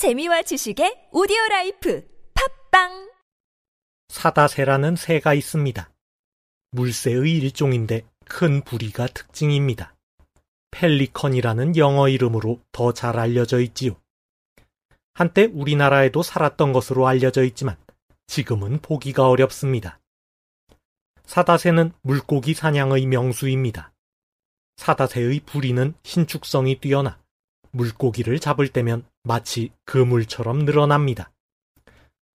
재미와 지식의 오디오 라이프 팝빵 사다새라는 새가 있습니다. 물새의 일종인데 큰 부리가 특징입니다. 펠리컨이라는 영어 이름으로 더 잘 알려져 있지요. 한때 우리나라에도 살았던 것으로 알려져 있지만 지금은 보기가 어렵습니다. 사다새는 물고기 사냥의 명수입니다. 사다새의 부리는 신축성이 뛰어나 물고기를 잡을 때면 마치 그물처럼 늘어납니다.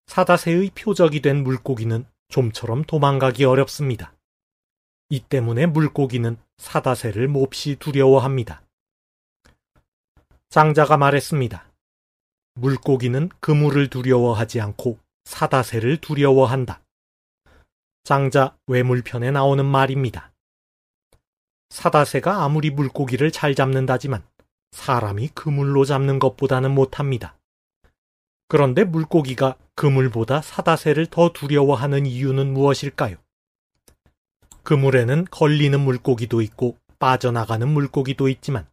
사다새의 표적이 된 물고기는 좀처럼 도망가기 어렵습니다. 이 때문에 물고기는 사다새를 몹시 두려워합니다. 장자가 말했습니다. 물고기는 그물을 두려워하지 않고 사다새를 두려워한다. 장자 외물편에 나오는 말입니다. 사다새가 아무리 물고기를 잘 잡는다지만 사람이 그물로 잡는 것보다는 못합니다. 그런데 물고기가 그물보다 사다새를 더 두려워하는 이유는 무엇일까요? 그물에는 걸리는 물고기도 있고 빠져나가는 물고기도 있지만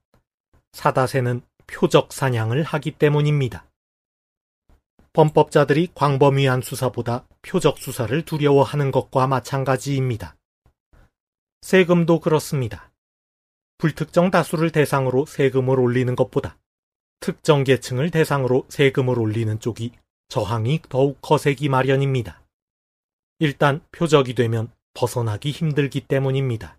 사다새는 표적 사냥을 하기 때문입니다. 범법자들이 광범위한 수사보다 표적 수사를 두려워하는 것과 마찬가지입니다. 세금도 그렇습니다. 불특정 다수를 대상으로 세금을 올리는 것보다 특정 계층을 대상으로 세금을 올리는 쪽이 저항이 더욱 거세기 마련입니다. 일단 표적이 되면 벗어나기 힘들기 때문입니다.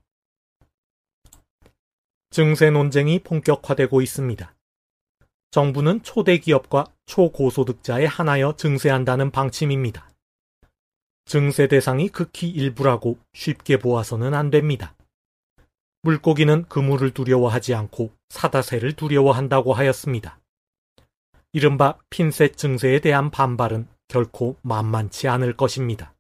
증세 논쟁이 본격화되고 있습니다. 정부는 초대 기업과 초고소득자에 한하여 증세한다는 방침입니다. 증세 대상이 극히 일부라고 쉽게 보아서는 안 됩니다. 물고기는 그물을 두려워하지 않고 사다새를 두려워한다고 하였습니다. 이른바 핀셋 증세에 대한 반발은 결코 만만치 않을 것입니다.